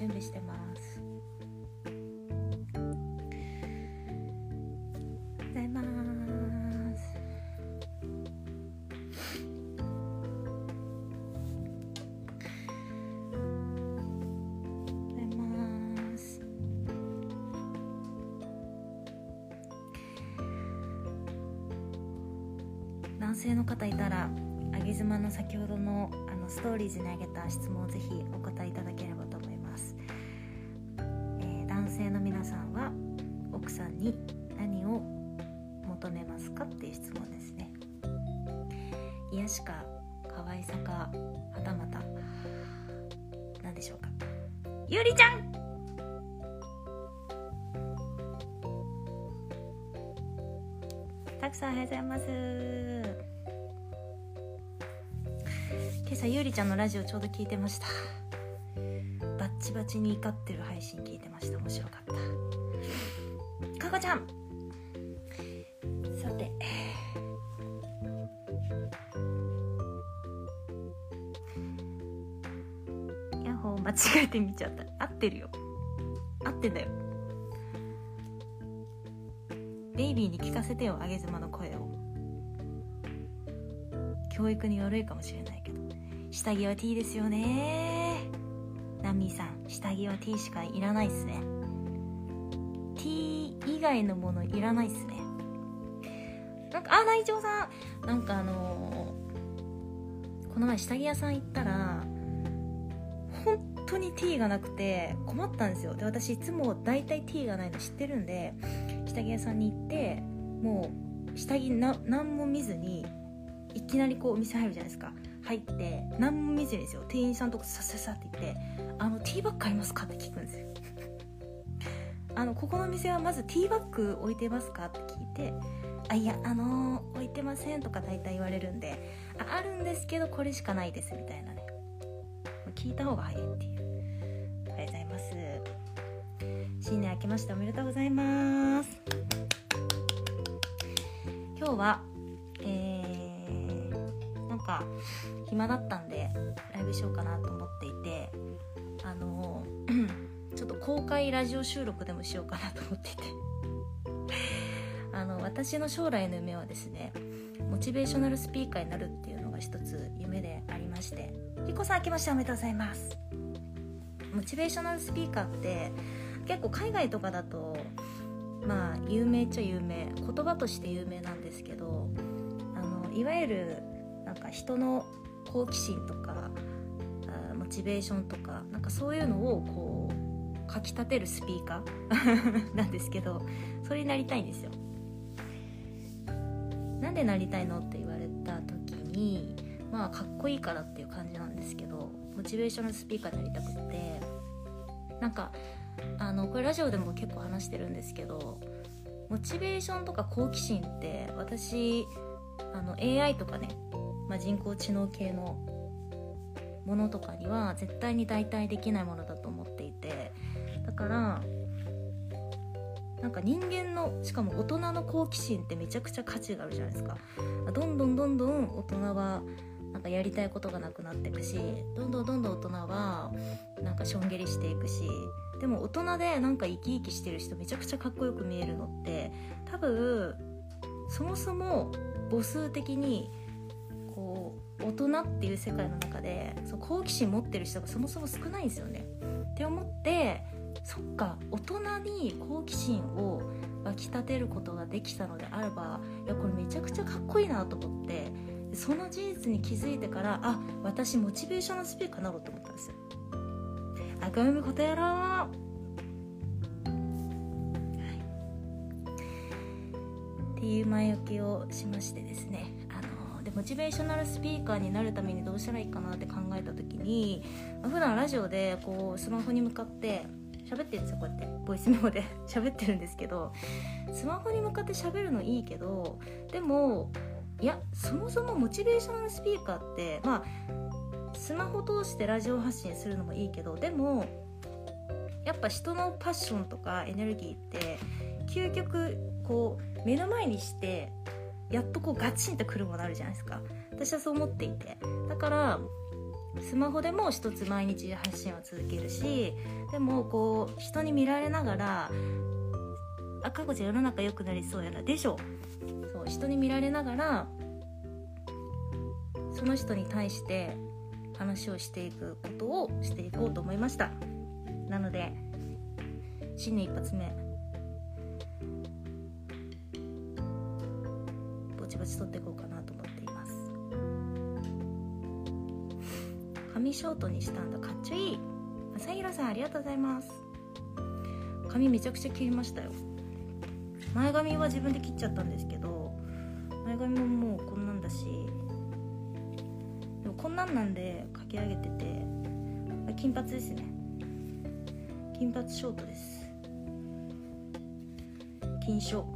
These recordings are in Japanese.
準備してます。ございます。ございます。男性の方いたらあげ妻の先ほどのあのストーリーズにあげた質問をぜひお答えいただければかっていう質問ですね。癒しか可愛さかはたまた何でしょうか。ゆりちゃん。たくさんおはようございます。今朝ゆりちゃんのラジオちょうど聞いてました。バッチバチに怒ってる配信聞いてました。面白かった。かこちゃん。えて見ちゃった。合ってるよ。合ってんだよ。ベイビーに聞かせてよあげ妻の声を。教育に悪いかもしれないけど。下着は T ですよね。ナミさん下着は T しかいらないっすね。T 以外のものいらないっすね。なんかあ内藤さん。なんかあのーこの前下着屋さん行ったら本当に T がなくて困ったんですよ。で私いつも大体 T がないの知ってるんで下着屋さんに行ってもう下着何も見ずにいきなりこうお店入るじゃないですか。入って何も見ずにですよ。店員さんとかささっさって言って「あのティーバッグありますか?」って聞くんですよ。あのここの店はまずティーバッグ置いてますかって聞いて「あいやあのー置いてません」とか大体言われるんで「ああるんですけどこれしかないです」みたいなね。聞いた方が早いっていう。新年明けましておめでとうございます。今日はえー、なんか暇だったんでライブしようかなと思っていてあの ちょっと公開ラジオ収録でもしようかなと思っていて。あの私の将来の夢はですねモチベーショナルスピーカーになるっていうのが一つ夢でありましてひこさん明けましておめでとうございます。モチベーショナルスピーカーって結構海外とかだとまあ有名っちゃ有名言葉として有名なんですけどあのいわゆるなんか人の好奇心とかモチベーションとかなんかそういうのをこうかきたてるスピーカー なんですけどそれになりたいんですよ。なんでなりたいのって言われた時にまあかっこいいからっていう感じなんですけどモチベーションのスピーカーになりたくてなんかあのこれラジオでも結構話してるんですけどモチベーションとか好奇心って私あの AI とかね、まあ、人工知能系のものとかには絶対に代替できないものだと思っていてだからなんか人間のしかも大人の好奇心ってめちゃくちゃ価値があるじゃないですか。どんどんどんどん大人はなんかやりたいことがなくなっていくしどんどんどんどん大人はなんかしょんげりしていくしでも大人でなんか生き生きしてる人めちゃくちゃかっこよく見えるのって多分そもそも母数的にこう大人っていう世界の中でそう好奇心持ってる人がそもそも少ないんですよね。って思ってそっか大人に好奇心を湧き立てることができたのであればいやこれめちゃくちゃかっこいいなと思ってその事実に気づいてからあ私モチベーションのスピーカーなろうと思ったんですよ。赤海ことやろう。っていう前置きをしましてですね。あのでモチベーショナルスピーカーになるためにどうしたらいいかなって考えた時に、まあ普段ラジオでこうスマホに向かって喋ってるんですよこうやって。ボイスメモで。喋ってるんですけどスマホに向かって喋るのいいけどでもいやそもそもモチベーショナルスピーカーってまあスマホ通してラジオ発信するのもいいけどでもやっぱ人のパッションとかエネルギーって究極こう目の前にしてやっとこうガチンとくるものあるじゃないですか。私はそう思っていて。だからスマホでも一つ毎日発信は続けるしでもこう人に見られながら「あかこちゃん世の中良くなりそうやな」でしょ。そう人に見られながらその人に対して話をしていくことをしていこうと思いました。なので新年一発目。ぼちぼち撮っていこうかなと思っています。髪ショートにしたんだ。かっちょいい。朝弘さんありがとうございます。髪めちゃくちゃ切りましたよ。前髪は自分で切っちゃったんですけど前髪ももうこんなんだしでもこんなんなんでかき上げてて金髪ですね。金髪ショートです。金賞。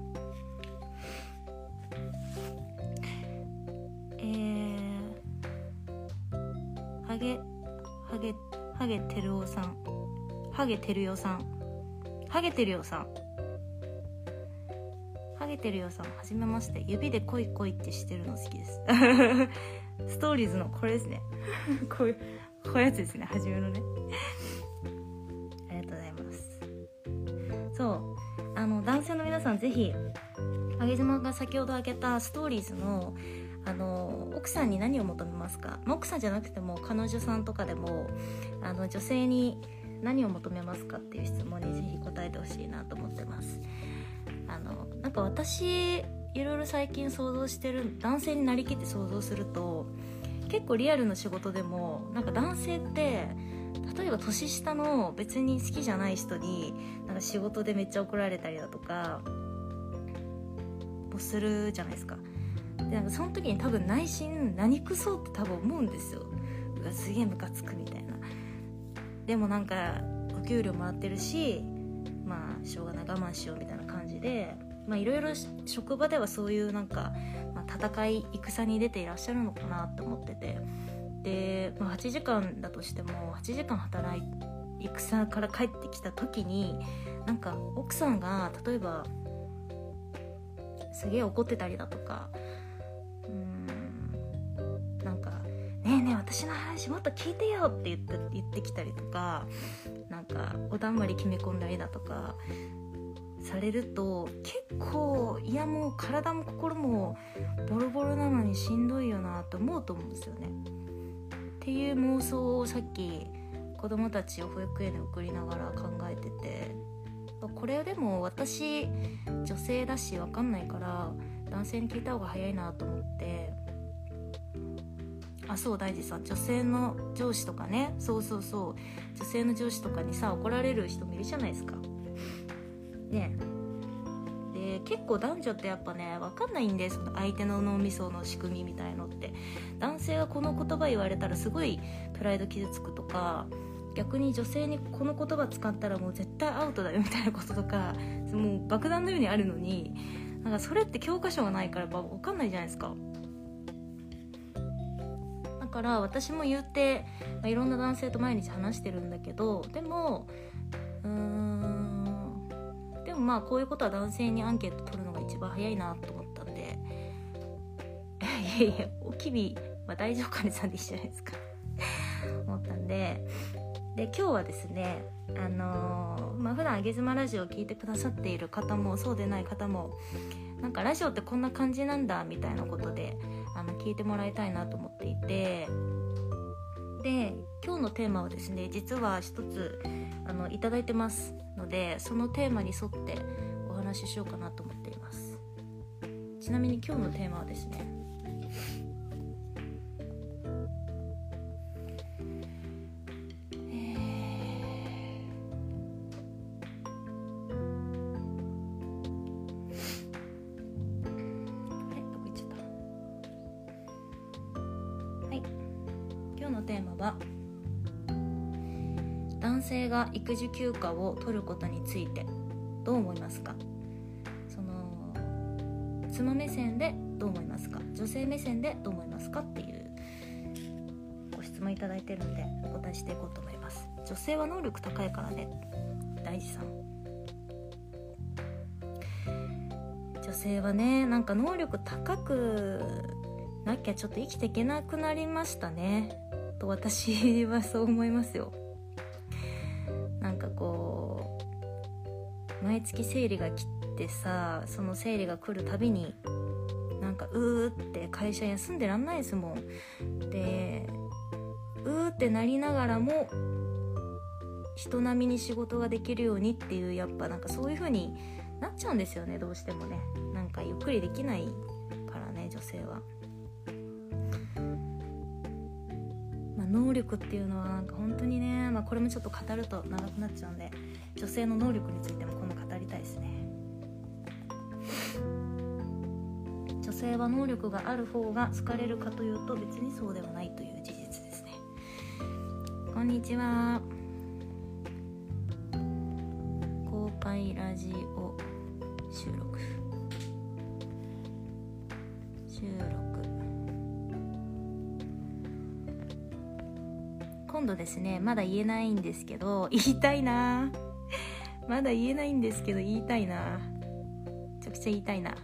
えー、ハゲハゲハゲてるおさん。ハゲてるよさん。ハゲてるよさん。ハゲてるよさんはじめまして。指でコイコイってしてるの好きです。ストーリーズのこれですね。こういうこういうやつですね。初めのね。ありがとうございます。そう。あの男性の皆さんぜひあげ妻が先ほど挙げたストーリーズのあの奥さんに何を求めますか？奥さんじゃなくても彼女さんとかでもあの女性に何を求めますかっていう質問にぜひ答えてほしいなと思ってます。あのなんか私いろいろ最近想像してる男性になりきって想像すると結構リアルな仕事でもなんか男性って例えば年下の別に好きじゃない人になんか仕事でめっちゃ怒られたりだとかもするじゃないですか。でなんかその時に多分内心何くそって多分思うんですよ。うわすげえムカつくみたいな。でもなんかお給料もらってるしまあしょうがない我慢しようみたいな感じでまあいろいろ職場ではそういうなんか、まあ、戦い戦に出ていらっしゃるのかなって思ってて。で、まあ、8時間だとしても8時間働い戦から帰ってきた時になんか奥さんが例えばすげえ怒ってたりだとかうんなんか「ねえねえ私の話もっと聞いてよ」って言って言ってきたりとかなんかおだんまり決め込んだりだとかされると結構いやもう体も心もボロボロなのにしんどいよなって思うと思うんですよね。っていう妄想をさっき子供たちを保育園で送りながら考えててこれでも私女性だし分かんないから男性に聞いた方が早いなと思って。あそう大事さ。女性の上司とかね。そうそうそう。女性の上司とかにさ怒られる人もいるじゃないですか。ね。で結構男女ってやっぱね分かんないんでその相手の脳みその仕組みみたいのって。男性がこの言葉言われたらすごいプライド傷つくとか逆に女性にこの言葉使ったらもう絶対アウトだよみたいなこととかもう爆弾のようにあるのになんかそれって教科書がないからやっぱ分かんないじゃないですか。だから私も言うて、まあ、いろんな男性と毎日話してるんだけどでもうーんもまあこういうことは男性にアンケート取るのが一番早いなと思ったんで。いやいやおきびは大丈夫かねさんでいいじゃないですか。思ったんで。で今日はですねあのー、まあ普段あげ妻ラジオを聞いてくださっている方もそうでない方もなんかラジオってこんな感じなんだみたいなことであの聞いてもらいたいなと思っていて。で今日のテーマはですね実は一つあのいただいてます。のでそのテーマに沿ってお話ししようかなと思っています。ちなみに今日のテーマはですね育児休暇を取ることについてどう思いますか？その妻目線でどう思いますか？女性目線でどう思いますか？っていうご質問いただいてるのでお答えしていこうと思います。女性は能力高いからね。大事さん。女性はねなんか能力高くなきゃちょっと生きていけなくなりましたね。と私はそう思いますよ。毎月生理が来てさその生理が来るたびになんかうーって会社休んでらんないですもんでうーってなりながらも人並みに仕事ができるようにっていうやっぱなんかそういう風になっちゃうんですよねどうしてもねなんかゆっくりできないからね女性は。まあ、能力っていうのはなんか本当にね、まあ、これもちょっと語ると長くなっちゃうんで女性の能力についても性は能力がある方が好かれるかというと別にそうではないという事実ですね。こんにちは。公開ラジオ収録。収録。今度ですねまだ言えないんですけど言いたいな。まだ言えないんですけど言いたいな。めちゃくちゃ言いたいな。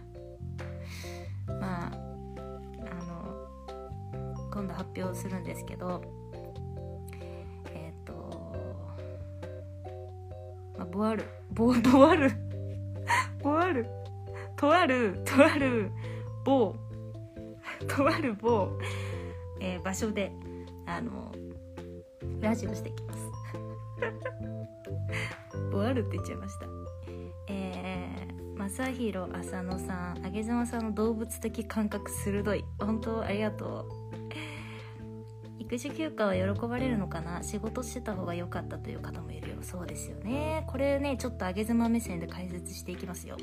表するんですけどえっ、と、まあ、ボあるボボあるボあるとあるとある某とある某、えー場所であのラジオしてきます。ボあるって言っちゃいました。えー、正弘浅野さん上妻さんの動物的感覚鋭い。本当ありがとう。育児休暇は喜ばれるのかな？仕事してた方が良かったという方もいるよそうですよね。これねちょっと上げ妻目線で解説していきますよ、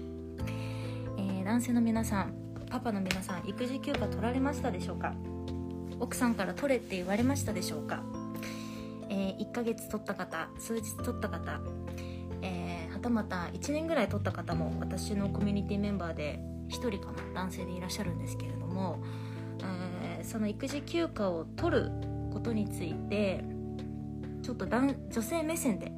えー男性の皆さんパパの皆さん育児休暇取られましたでしょうか？奥さんから取れって言われましたでしょうか、えー1ヶ月取った方数日取った方、えーはたまた1年ぐらい取った方も私のコミュニティメンバーで1人かな？男性でいらっしゃるんですけれども、えーその育児休暇を取ることについてちょっと男女性目線で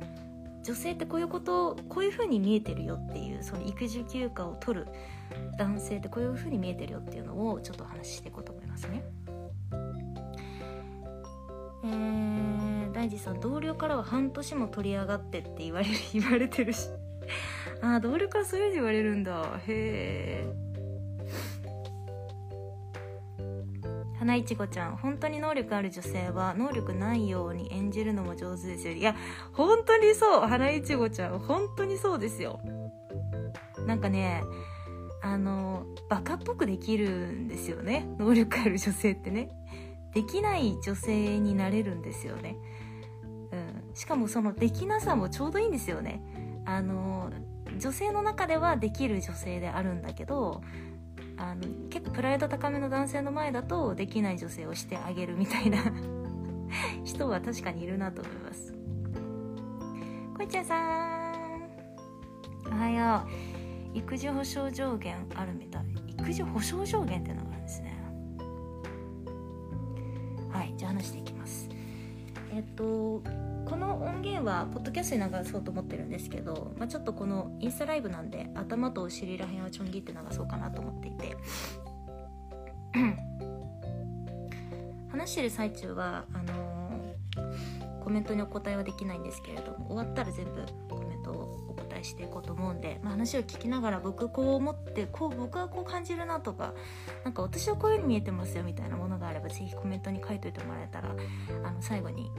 女性ってこういうことこういう風に見えてるよっていうその育児休暇を取る男性ってこういう風に見えてるよっていうのをちょっとお話ししていこうと思いますね。えー、大地さん同僚からは半年も取り上がってって言われ言われてるし。あー同僚からそういうふうに言われるんだ。へえ花いちごちゃん本当に能力ある女性は能力ないように演じるのも上手ですよ。いや本当にそう。花いちごちゃん本当にそうですよ。なんかねあのバカっぽくできるんですよね。能力ある女性ってね。できない女性になれるんですよね、うん、しかもそのできなさもちょうどいいんですよね。あの女性の中ではできる女性であるんだけどあの結構プライド高めの男性の前だとできない女性をしてあげるみたいな。人は確かにいるなと思います。こいちゃんさん。おはよう。育児保障上限あるみたい。育児保障上限ってのがあるんですね。はいじゃあ話していきます。えっとこの音源はポッドキャストに流そうと思ってるんですけど、まあ、ちょっとこのインスタライブなんで頭とお尻らへんはちょん切って流そうかなと思っていて。話してる最中はあのーコメントにお答えはできないんですけれども終わったら全部コメントをお答えしていこうと思うんで、まあ、話を聞きながら僕こう思ってこう僕はこう感じるなとかなんか私はこういう風に見えてますよみたいなものがあればぜひコメントに書いといてもらえたらあの最後に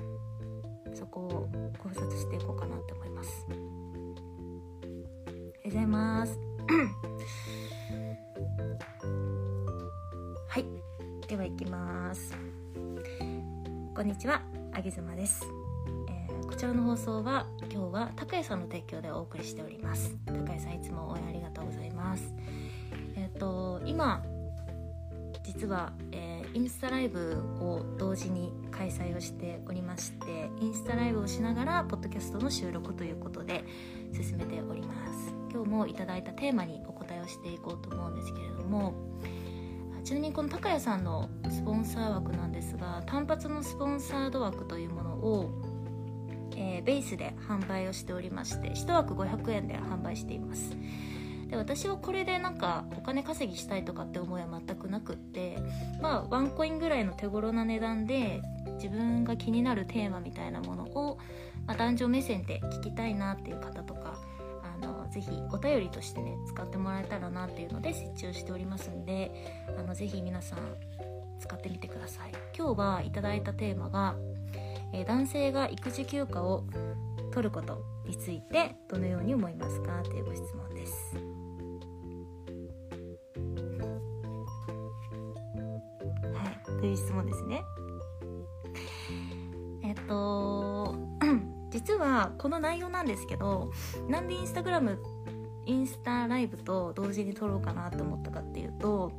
そこを考察していこうかなって思います。ありがとうございます。はい、では行きます。こんにちは、あげずまです。えーこちらの放送は今日は高谷さんの提供でお送りしております。高谷さんいつも応援ありがとうございます。えっ、と今実は、えーインスタライブを同時に開催をしておりましてインスタライブをしながらポッドキャストの収録ということで進めております。今日もいただいたテーマにお答えをしていこうと思うんですけれどもちなみにこの高谷さんのスポンサー枠なんですが単発のスポンサード枠というものを、えーベースで販売をしておりまして1枠500円で販売しています。で私はこれでなんかお金稼ぎしたいとかって思いは全くなくってまあワンコインぐらいの手頃な値段で自分が気になるテーマみたいなものを、まあ、男女目線で聞きたいなっていう方とかあのぜひお便りとしてね使ってもらえたらなっていうので設置をしておりますんであのぜひ皆さん使ってみてください今日はいただいたテーマが、えー、男性が育児休暇を取ることについてどのように思いますか？というご質問です。という質問ですね。えっと 実はこの内容なんですけどなんでインスタグラムインスタライブと同時に撮ろうかなと思ったかっていうと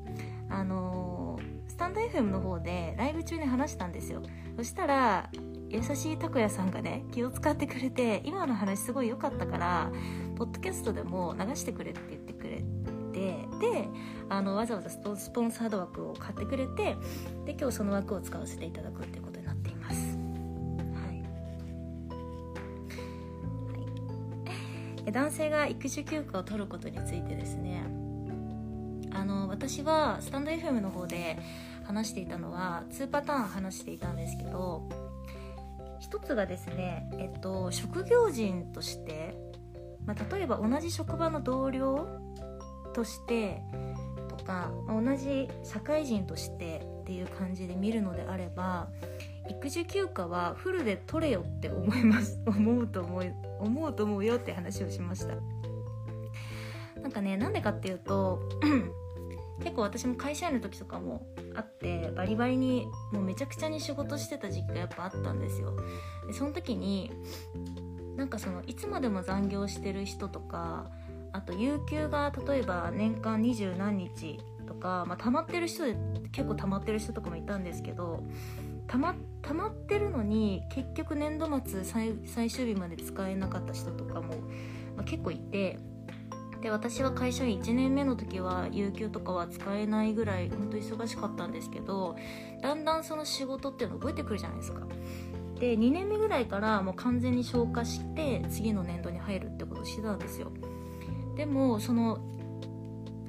あのスタンド FM の方でライブ中に話したんですよそしたら優しい拓哉さんがね気を使ってくれて今の話すごい良かったからポッドキャストでも流してくれって言ってであのわざわざスポンサード枠を買ってくれてで今日その枠を使わせていただくっていうことになっています。はい。はい、男性が育児休暇を取ることについてですね。あの私はスタンド FM の方で話していたのは2パターン話していたんですけど一つがですね、えっと、職業人として、まあ、例えば同じ職場の同僚としてとか、ま、同じ社会人としてっていう感じで見るのであれば育児休暇はフルで取れよって思います。思うと思う思うと思うよって話をしました。なんかねなんでかっていうと 結構私も会社員の時とかもあってバリバリにもうめちゃくちゃに仕事してた時期がやっぱあったんですよ。でその時になんかそのいつまでも残業してる人とかあと有給が例えば年間二十何日とか、まあ、溜まってる人結構溜まってる人とかもいたんですけど溜ま溜まってるのに結局年度末最終日まで使えなかった人とかも、まあ、結構いてで私は会社員1年目の時は有給とかは使えないぐらい本当忙しかったんですけどだんだんその仕事っていうの覚えてくるじゃないですか。で2年目ぐらいからもう完全に消化して次の年度に入るってことをしてたんですよ。でもその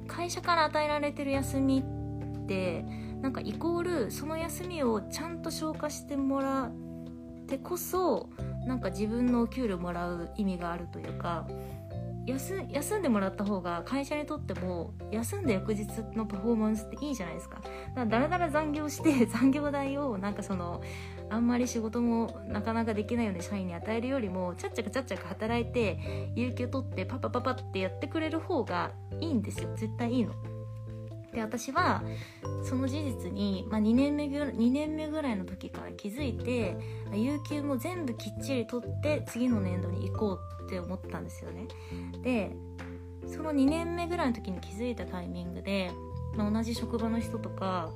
会社から与えられてる休みってなんかイコールその休みをちゃんと消化してもらってこそなんか自分のお給料もらう意味があるというか休んでもらった方が会社にとっても休んで翌日のパフォーマンスっていいじゃないですか。だからだらだら残業して残業代をなんかそのあんまり仕事もなかなかできないような社員に与えるよりもちゃっちゃかちゃっちゃか働いて有給取ってパパパパってやってくれる方がいいんですよ絶対いいの。で私はその事実に、まあ、2, 年目ぐ2年目ぐらいの時から気づいて有給も全部きっちり取って次の年度に行こうって思ったんですよねでその2年目ぐらいの時に気づいたタイミングで、まあ、同じ職場の人とか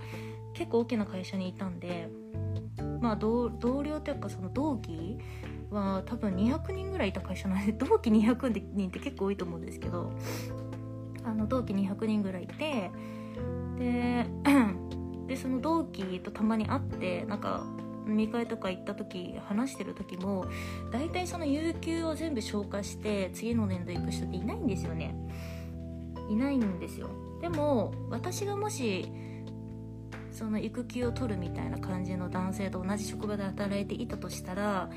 結構大きな会社にいたんでまあ同僚というかその同期は多分200人ぐらいいた会社なんで 同期200人って結構多いと思うんですけどあの同期200人ぐらいいてで でその同期とたまに会ってなんか飲み会とか行った時話してる時も大体その有給を全部消化して次の年度行く人っていないんですよね。いないんですよ。でも私がもしその育休を取るみたいな感じの男性と同じ職場で働いていたとしたら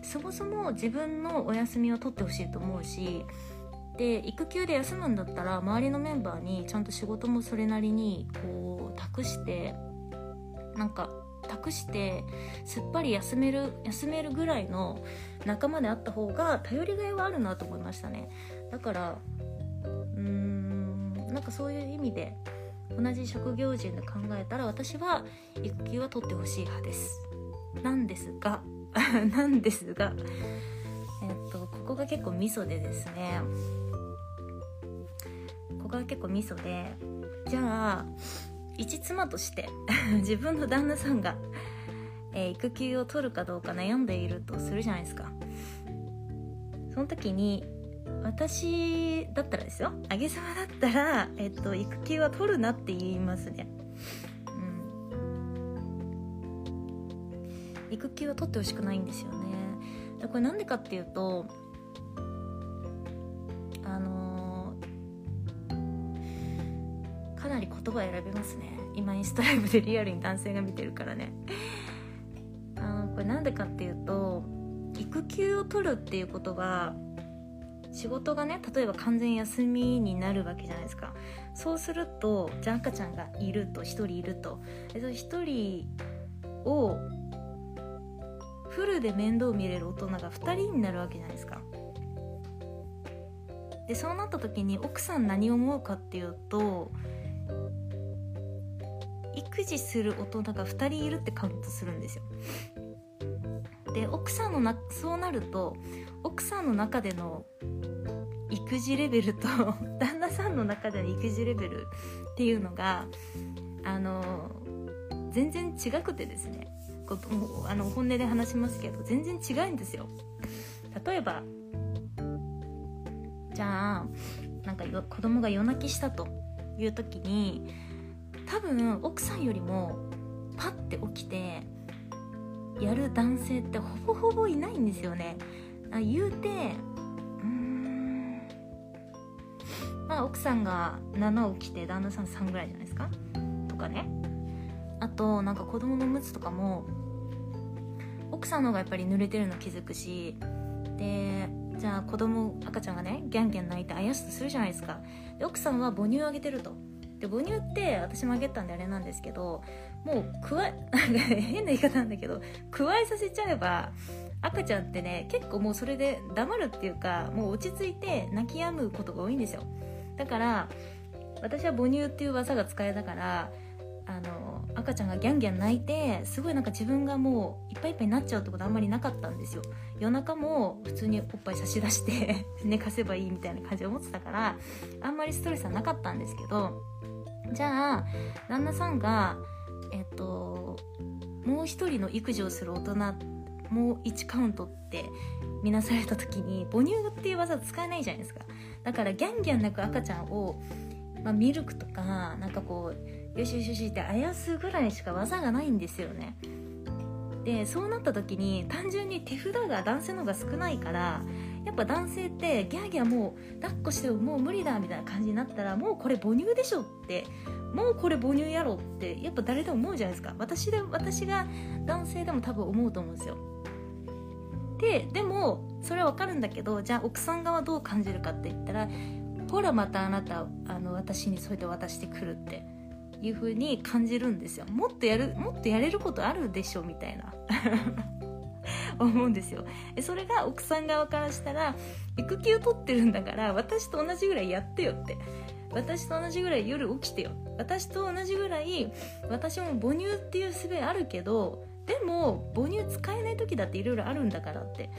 そもそも自分のお休みを取ってほしいと思うしで育休で休むんだったら周りのメンバーにちゃんと仕事もそれなりにこう託してなんか託してすっぱり休める休めるぐらいの仲間であった方が頼りがいはあるなと思いましたね。だからうーんなんかそういう意味で同じ職業人で考えたら私は育休は取ってほしい派です。なんですが なんですがえっとここが結構ミソでですね。ここが結構ミソでじゃあ一妻として 自分の旦那さんが、えー、育休を取るかどうか悩んでいるとするじゃないですか。その時に私だったらですよ。あげさまだったら、えっと、育休は取るなって言いますね。うん。育休は取ってほしくないんですよね。これなんでかっていうとあのかなり言葉選びますね。今インスタライブでリアルに男性が見てるからね。あのこれなんでかっていうと育休を取るっていうことは仕事がね例えば完全休みになるわけじゃないですか。そうするとじゃあ赤ちゃんがいると1人いると。1人をフルで面倒見れる大人が2人になるわけじゃないですか。でそうなった時に奥さん何を思うかっていうと育児する大人が2人いるってカウントするんですよ。で奥さんのなそうなると奥さんの中での育児レベルと 旦那さんの中での育児レベルっていうのがあの全然違くてですね。こうあの本音で話しますけど全然違うんですよ。例えばじゃあなんか子供が夜泣きしたという時に多分奥さんよりもパッて起きてやる男性ってほぼほぼいないんですよね。あ言うてうんまあ奥さんが7起きて旦那さん3ぐらいじゃないですか？とかね。あとなんか子供のおむつとかも奥さんの方がやっぱり濡れてるの気づくしでじゃあ子供赤ちゃんがねギャンギャン泣いてあやすとするじゃないですか。で奥さんは母乳あげてると。で母乳って私もあげたんであれなんですけどもうくわえ 変な言い方なんだけどくわえさせちゃえば赤ちゃんってね結構もうそれで黙るっていうかもう落ち着いて泣き止むことが多いんですよ。だから私は母乳っていう技が使えたからあの赤ちゃんがギャンギャン泣いてすごいなんか自分がもういっぱいいっぱいになっちゃうってことあんまりなかったんですよ。夜中も普通におっぱい差し出して 寝かせばいいみたいな感じで思ってたからあんまりストレスはなかったんですけどじゃあ旦那さんがえっともう一人の育児をする大人もう1カウントって見なされた時に母乳っていう技使えないじゃないですか。だからギャンギャン泣く赤ちゃんを、まあ、ミルクとかなんかこうよしよしよしってあやすぐらいしか技がないんですよね。でそうなった時に単純に手札が男性の方が少ないからやっぱ男性ってギャーギャーもう抱っこしてももう無理だみたいな感じになったらもうこれ母乳でしょってもうこれ母乳やろってやっぱ誰でも思うじゃないですか。私で私が男性でも多分思うと思うんですよ。ででもそれは分かるんだけどじゃあ奥さん側どう感じるかって言ったらほらまたあなたあの私にそうやって渡してくるっていう風に感じるんですよ。もっとやるもっとやれることあるでしょみたいな。思うんですよ。それが奥さん側からしたら育休取ってるんだから私と同じぐらいやってよって。私と同じぐらい夜起きてよ。私と同じぐらい私も母乳っていう術あるけどでも母乳使えない時だっていろいろあるんだからって。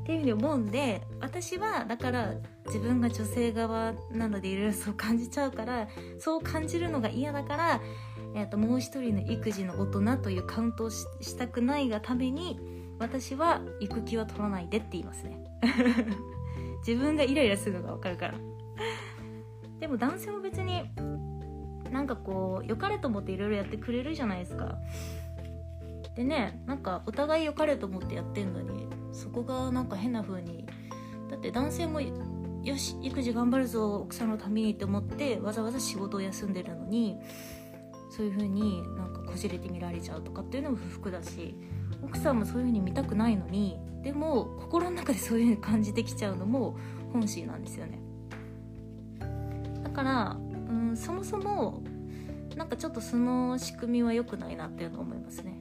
っていうふうに思うんで私はだから自分が女性側なのでいろいろそう感じちゃうからそう感じるのが嫌だから、えー、ともう一人の育児の大人というカウントをしたくないがために私は育休は取らないでって言いますね。自分がイライラするのが分かるから。でも男性も別になんかこう良かれと思っていろいろやってくれるじゃないですか。でねなんかお互い良かれと思ってやってんのにそこがなんか変な風にだって男性もよし育児頑張るぞ奥さんのためにって思ってわざわざ仕事を休んでるのにそういう風になんかこじれて見られちゃうとかっていうのも不服だし奥さんもそういう風に見たくないのにでも心の中でそういう風に感じてきちゃうのも本心なんですよね。だからうんそもそもなんかちょっとその仕組みは良くないなっていうのを思いますね。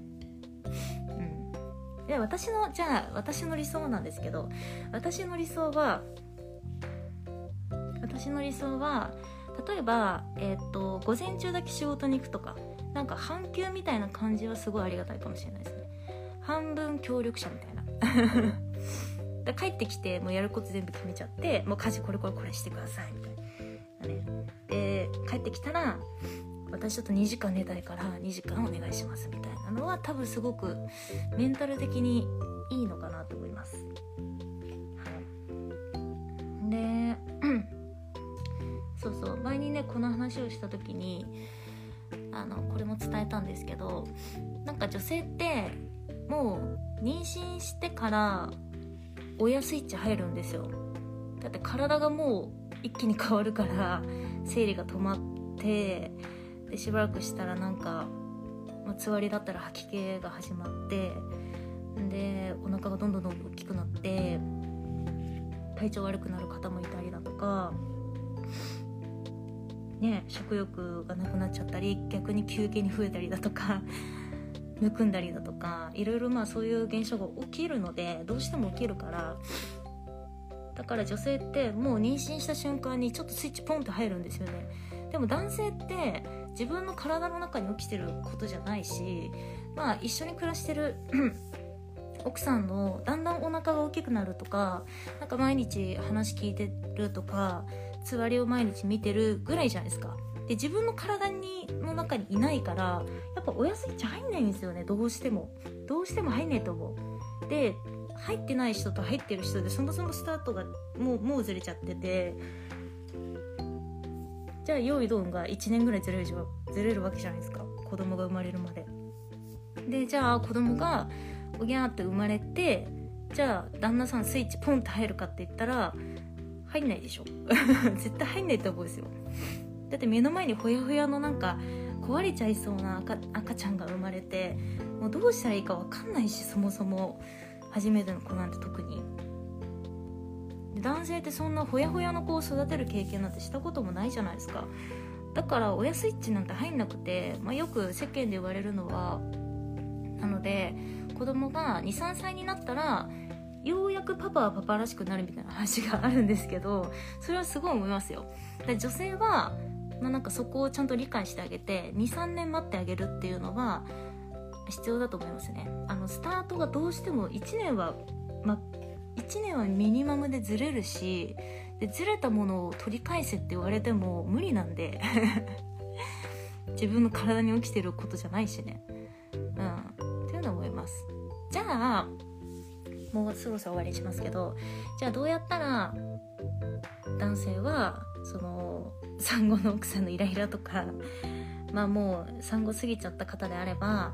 で私のじゃあ私の理想なんですけど私の理想は私の理想は例えば、えーと、午前中だけ仕事に行くとかなんか半休みたいな感じはすごいありがたいかもしれないですね。半分協力者みたいな。だ帰ってきてもうやること全部決めちゃってもう家事これこれこれしてくださいみたいな、ね、で帰ってきたら私ちょっと2時間寝たいから2時間お願いしますみたいなのは多分すごくメンタル的にいいのかなと思います。はい、でそうそう。前にねこの話をした時にあのこれも伝えたんですけどなんか女性ってもう妊娠してから親スイッチ入るんですよ。だって体がもう一気に変わるから生理が止まってでしばらくしたらなんか、ま、つわりだったら吐き気が始まってでお腹がどんどんどんどん大きくなって体調悪くなる方もいたりだとかね食欲がなくなっちゃったり逆に休憩に増えたりだとか むくんだりだとかいろいろまあそういう現象が起きるのでどうしても起きるからだから女性ってもう妊娠した瞬間にちょっとスイッチポンって入るんですよね。でも男性って自分の体の中に起きてることじゃないしまあ一緒に暮らしてる 奥さんのだんだんお腹が大きくなるとかなんか毎日話聞いてるとかつわりを毎日見てるぐらいじゃないですか。で自分の体にの中にいないからやっぱ親スイッチ入んないんですよね。どうしても。どうしても入んないと思う。で入ってない人と入ってる人でそもそもスタートがもうもうずれちゃってて。じゃあ用意ドンが1年ぐらいずれるずれるわけじゃないですか。子供が生まれるまで。でじゃあ子供がおぎゃーって生まれてじゃあ旦那さんスイッチポンって入るかって言ったら入んないでしょ。絶対入んないと思うんですよ。だって目の前にほやほやのなんか壊れちゃいそうな赤赤ちゃんが生まれてもうどうしたらいいか分かんないしそもそも初めての子なんて特に。男性ってそんなほやほやの子を育てる経験なんてしたこともないじゃないですか。だから親スイッチなんて入んなくて、まあ、よく世間で言われるのはなので子供が23歳になったらようやくパパはパパらしくなるみたいな話があるんですけどそれはすごい思いますよ。で女性は、まあ、なんかそこをちゃんと理解してあげて23年待ってあげるっていうのは必要だと思いますね。あのスタートがどうしても1年は、ま1年はミニマムでずれるしでずれたものを取り返せって言われても無理なんで。自分の体に起きてることじゃないしね。うん。っていうのは思います。じゃあもうそろそろ終わりにしますけどじゃあどうやったら男性はその産後の奥さんのイライラとかまあもう産後過ぎちゃった方であれば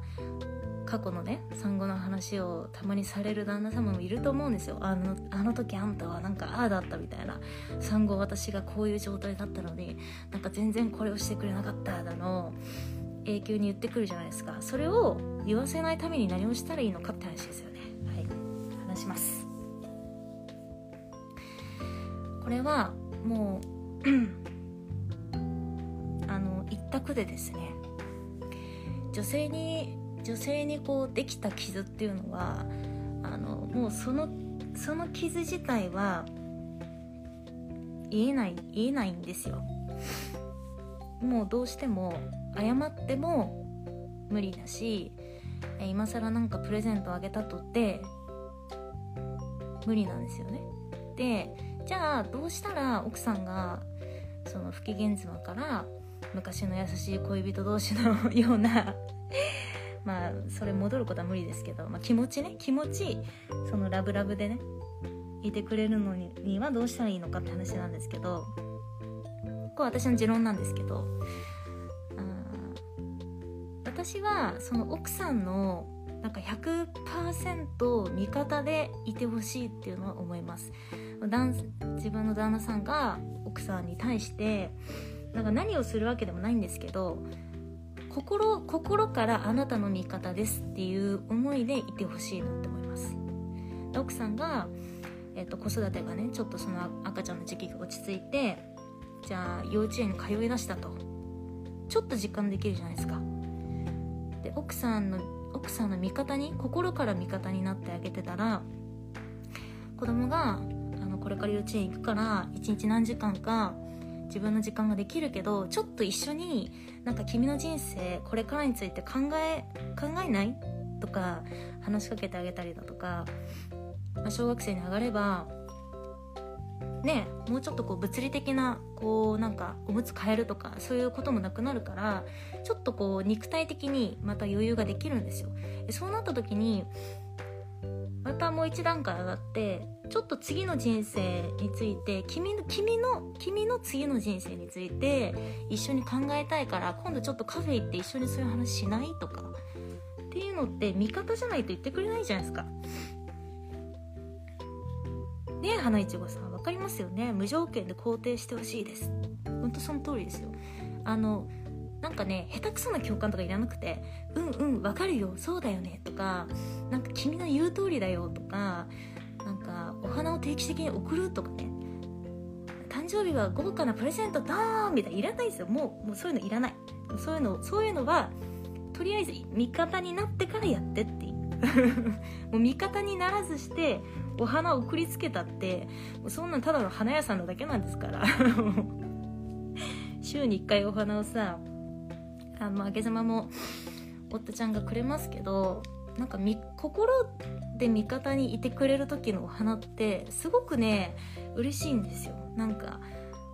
過去のね産後の話をたまにされる旦那様もいると思うんですよ。あのあの時あんたはなんかああだったみたいな。産後私がこういう状態だったのになんか全然これをしてくれなかっただの永久に言ってくるじゃないですか。それを言わせないために何をしたらいいのかって話ですよね。話します。これはもうあの一択でですね女性に女性にこうできた傷っていうのはあのもうそのその傷自体は言えない言えないんですよ。もうどうしても謝っても無理だし今更なんかプレゼントあげたとって無理なんですよね。でじゃあどうしたら奥さんがその不機嫌妻から昔の優しい恋人同士のような まあそれ戻ることは無理ですけど、まあ、気持ちね気持ちそのラブラブでねいてくれるのにはどうしたらいいのかって話なんですけどこれ私の持論なんですけど私はその奥さんのなんか100%味方でいてほしいっていうのは思います。自分の旦那さんが奥さんに対してなんか何をするわけでもないんですけど心心からあなたの味方ですっていう思いでいてほしいなって思います。奥さんが、えーと、子育てがねちょっとその赤ちゃんの時期が落ち着いてじゃあ幼稚園に通いだしたと。ちょっと実感できるじゃないですか。で奥さんの奥さんの味方に心から味方になってあげてたら子供があのこれから幼稚園行くから一日何時間か自分の時間ができるけどちょっと一緒になんか君の人生これからについて考え考えない？とか話しかけてあげたりだとか、まあ、小学生に上がればねもうちょっとこう物理的なこうなんかおむつ替えるとかそういうこともなくなるからちょっとこう肉体的にまた余裕ができるんですよ。そうなった時にまたもう一段階上がってちょっと次の人生について君の君の君の次の人生について一緒に考えたいから今度ちょっとカフェ行って一緒にそういう話しないとかっていうのって味方じゃないと言ってくれないじゃないですか。ねえ花いちごさん。かりますよね。無条件で肯定してほしいです。ほんとその通りですよ。あのなんかね下手くそな共感とかいらなくて「うんうんわかるよそうだよね」とか「なんか君の言う通りだよ」とかなんかお花を定期的に送るとかね誕生日は豪華なプレゼントだーみたいないらないですよ。もうもうそういうのいらない。そういうのそういうのはとりあえず味方になってからやってって もう味方にならずしてお花を送りつけたってもうそんなんただの花屋さんのだけなんですから。週に1回お花をさあのあげざまも夫ちゃんがくれますけどなんかみ心で味方にいてくれる時のお花ってすごくね嬉しいんですよ。なんか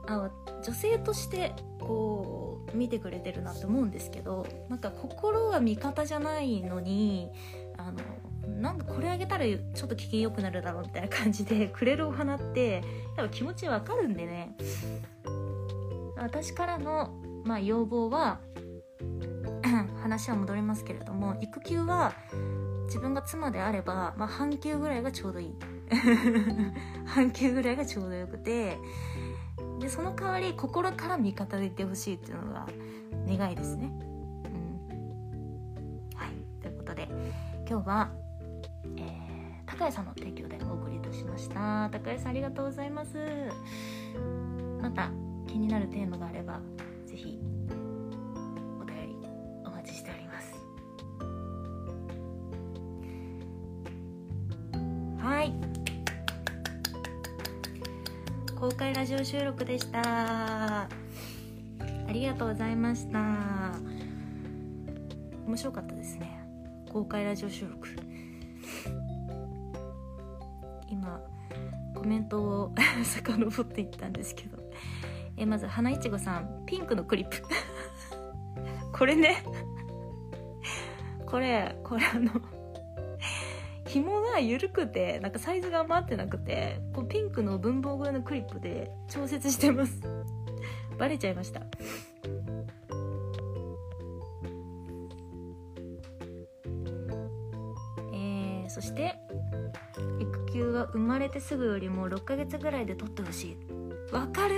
あ女性としてこう見てくれてるなって思うんですけどなんか心は味方じゃないのにあのなんかこれあげたらちょっと機嫌良くなるだろうみたいな感じで くれるお花ってやっぱ気持ちわかるんでね。私からの、まあ、要望は 話は戻りますけれども育休は自分が妻であれば、まあ、半休ぐらいがちょうどいい。半休ぐらいがちょうどよくてでその代わり心から味方でいてほしいっていうのが願いですね。うん、はい。ということで。今日は、えー、高谷さんの提供でお送りいたしました。高谷さんありがとうございます。また気になるテーマがあればぜひお便りお待ちしております。はい。公開ラジオ収録でした。ありがとうございました。面白かったですね公開ラジオ収録。今コメントを 遡っていったんですけど。えまず花いちごさんピンクのクリップ。これね。これこれあの紐が緩くてなんかサイズが余ってなくてこうピンクの文房具のクリップで調節してます。バレちゃいました。そして育休は生まれてすぐよりも6ヶ月ぐらいで取ってほしい。わかる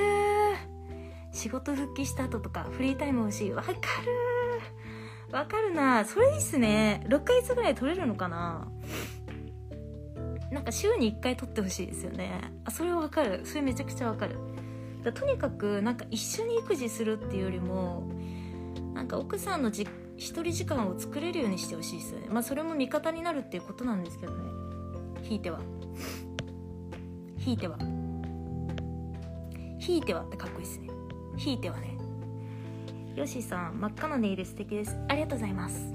仕事復帰した後とかフリータイム欲しい。わかるわかるな。それいいっすね。6ヶ月ぐらい取れるのかな。なんか週に1回取ってほしいですよね。あそれはわかる。それめちゃくちゃわかる。だとにかくなんか一緒に育児するっていうよりもなんか奥さんのじ一人時間を作れるようにしてほしいですね。まあそれも味方になるっていうことなんですけどね。ひいては。ひいては。ひいてはってかっこいいですね。ひいてはね。よしさん真っ赤なネイル素敵です。ありがとうございます。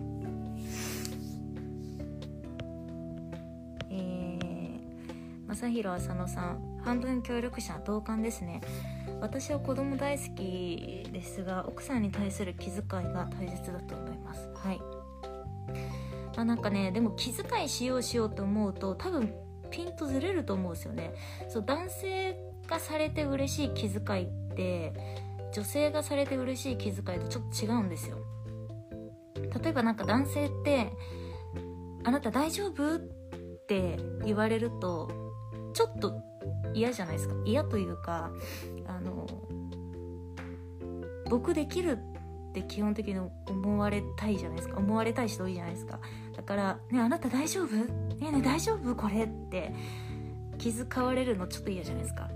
えー、正弘浅野さん半分協力者同感ですね。私は子供大好きですが奥さんに対する気遣いが大切だと思います。はい。まあなんかねでも気遣いしようしようと思うと多分ピンとずれると思うんですよね。そう男性がされて嬉しい気遣いって女性がされて嬉しい気遣いとちょっと違うんですよ。例えばなんか男性って「あなた大丈夫?」って言われるとちょっと嫌じゃないですか。嫌というかの僕できるって基本的に思われたいじゃないですか。思われたい人多いじゃないですか。だから「ねあなた大丈夫？ねえねえ大丈夫？これ」って気遣われるのちょっと嫌じゃないですか。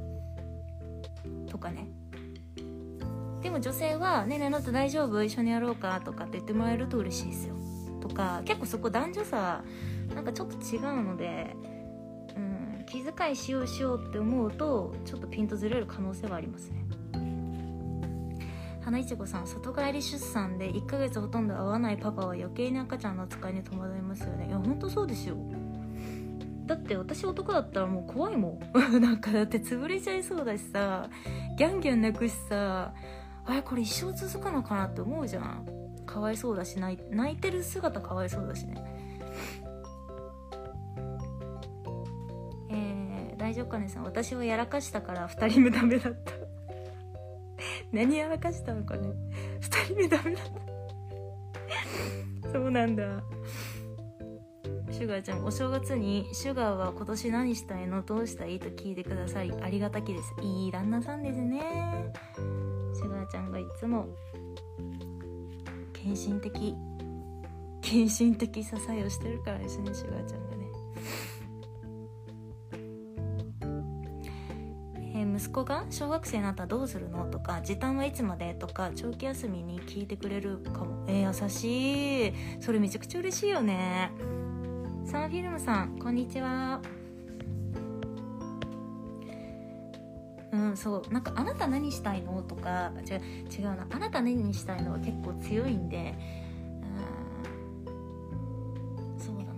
とかね。でも女性は「ねえねえあなた大丈夫？一緒にやろうか」とかって言ってもらえると嬉しいですよ。とか結構そこ男女差なんかちょっと違うので、気遣いしようしようって思うとちょっとピンとずれる可能性はありますね。花いちごさん里帰り出産で1ヶ月ほとんど会わないパパは余計に赤ちゃんの扱いに戸惑いますよね。いやほんとそうですよ。だって私男だったらもう怖いもん。なんかだって潰れちゃいそうだしさギャンギャン泣くしさあれこれ一生続くのかなって思うじゃん。かわいそうだし泣いてる姿かわいそうだしね。えー、大丈夫かねさん私はやらかしたから2人目ダメだった。何やらかしたのかね。2人目ダメだった。そうなんだ。シュガーちゃんお正月に「シュガーは今年何したいの？どうしたい?」と聞いてくださりありがたきです。いい旦那さんですね。シュガーちゃんがいつも献身的献身的支えをしてるからですねシュガーちゃんがね。息子が小学生になったらどうするの？とか時短はいつまで？とか長期休みに聞いてくれるかも。えー、優しい。それめちゃくちゃ嬉しいよね。サンフィルムさんこんにちは。うんそう。なんかあなた何したいの？とか違う違うな。あなた何したいのは結構強いんで。そうだな。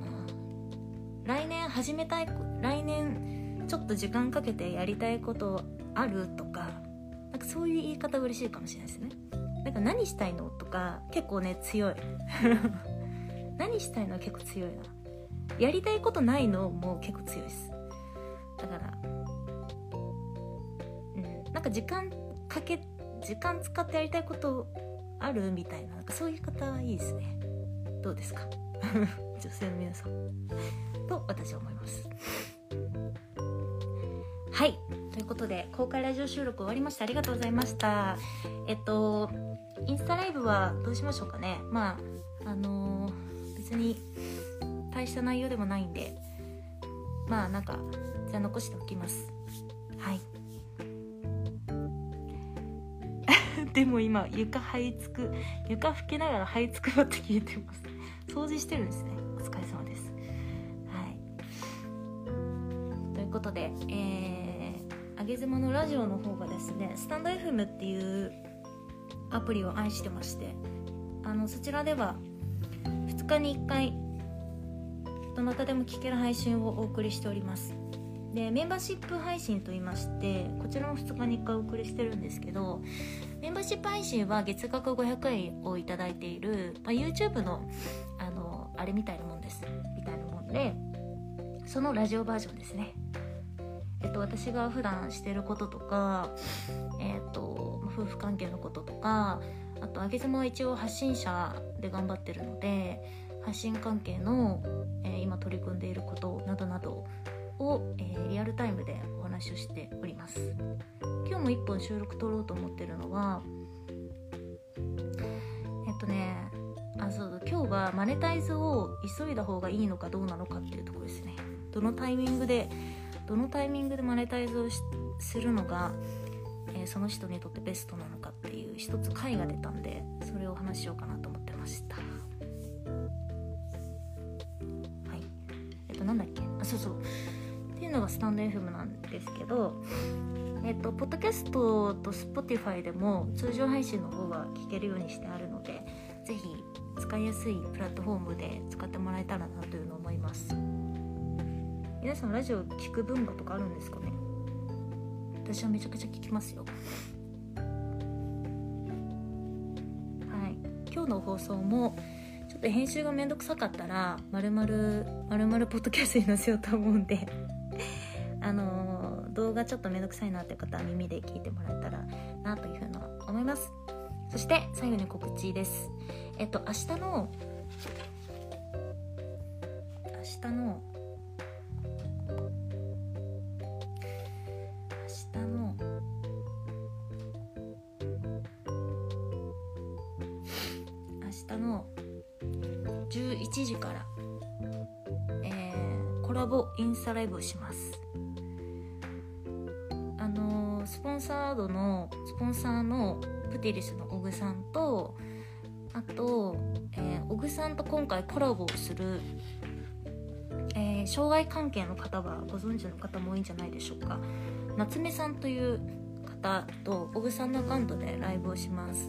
来年始めたい来年ちょっと時間かけてやりたいことあるとかなんかそういう言い方嬉しいかもしれないですね。なんか何したいのとか結構ね強い。何したいのは結構強いな。やりたいことないのも結構強いです。だからうんなんか時間かけ時間使ってやりたいことあるみたいななんかそういう方はいいですね。どうですか？女性の皆さん。と私は思います。はい。ということで公開ラジオ収録終わりました。ありがとうございました。えっとインスタライブはどうしましょうかね。まああのー、別に大した内容でもないんで。まあなんかじゃあ残しておきます。はい。でも今床這いつく床拭きながら這いつくばって聞いてます。掃除してるんですね。妻のラジオの方がですねスタンド FM っていうアプリを愛してましてあのそちらでは2日に1回どなたでも聞ける配信をお送りしております。でメンバーシップ配信といいましてこちらも2日に1回お送りしてるんですけどメンバーシップ配信は月額500円を頂いている、まあ、YouTube のあのあれみたいなもんです。みたいなもんでそのラジオバージョンですね。えっと、私が普段してることとか、えっと、夫婦関係のこととかあとあげ妻は一応発信者で頑張ってるので発信関係の、えー、今取り組んでいることなどなどを、えー、リアルタイムでお話をしております。今日も1本収録撮ろうと思ってるのはえっとねあそう今日はマネタイズを急いだ方がいいのかどうなのかっていうところですね。どのタイミングでどのタイミングでマネタイズをするのが、えー、その人にとってベストなのかっていう一つ回が出たんでそれをお話しようかなと思ってました。はい。えっとなんだっけ？あそうそう。っていうのがスタンド FM なんですけどえっとポッドキャストと Spotify でも通常配信の方は聞けるようにしてあるので是非使いやすいプラットフォームで使ってもらえたらなというのを思います。皆さんラジオ聞く文化とかあるんですかね？私はめちゃくちゃ聞きますよ。はい。今日の放送もちょっと編集がめんどくさかったらまるまるまるまるポッドキャストに載せようと思うんで あのー、動画ちょっとめんどくさいなって方は耳で聞いてもらえたらなというふうに思います。そして最後に告知です。えっと明日の明日のします。あの、スポンサードのスポンサーのプティリスの小具さんとあと、えー、小具さんと今回コラボをする、えー、障害関係の方はご存知の方も多いんじゃないでしょうか。夏目さんという方と小具さんのアカウントでライブをします。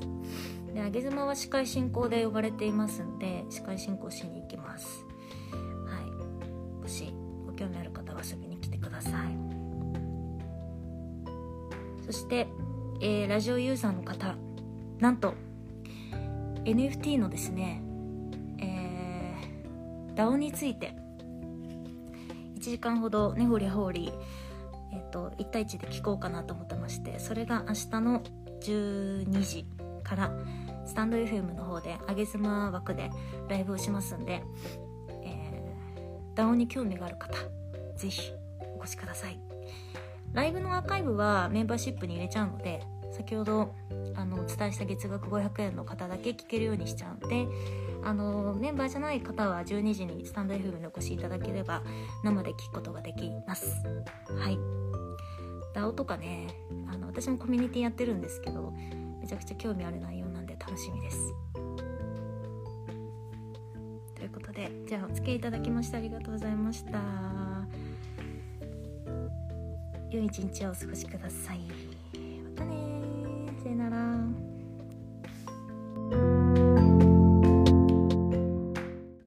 で上げ妻は司会進行で呼ばれていますんで司会進行しに行きます。はい。もしご興味ある方は遊びに来てください。そして、えー、ラジオユーザーの方。なんと NFT のですねえー、DAO について。1時間ほど根掘り葉掘りえっ、ー、と1対1で聞こうかなと思ってましてそれが明日の12時からスタンド FM の方であげ妻枠でライブをしますんで、えー、DAO に興味がある方ぜひお越しください。ライブのアーカイブはメンバーシップに入れちゃうので先ほどあのお伝えした月額500円の方だけ聞けるようにしちゃうのであのメンバーじゃない方は12時にスタンド FM にお越しいただければ生で聞くことができます。はい。DAO とかねあの私もコミュニティやってるんですけどめちゃくちゃ興味ある内容なんで楽しみです。ということでじゃあお付き合いいただきましてありがとうございました。良い一日をお過ごしください。またねさよなら。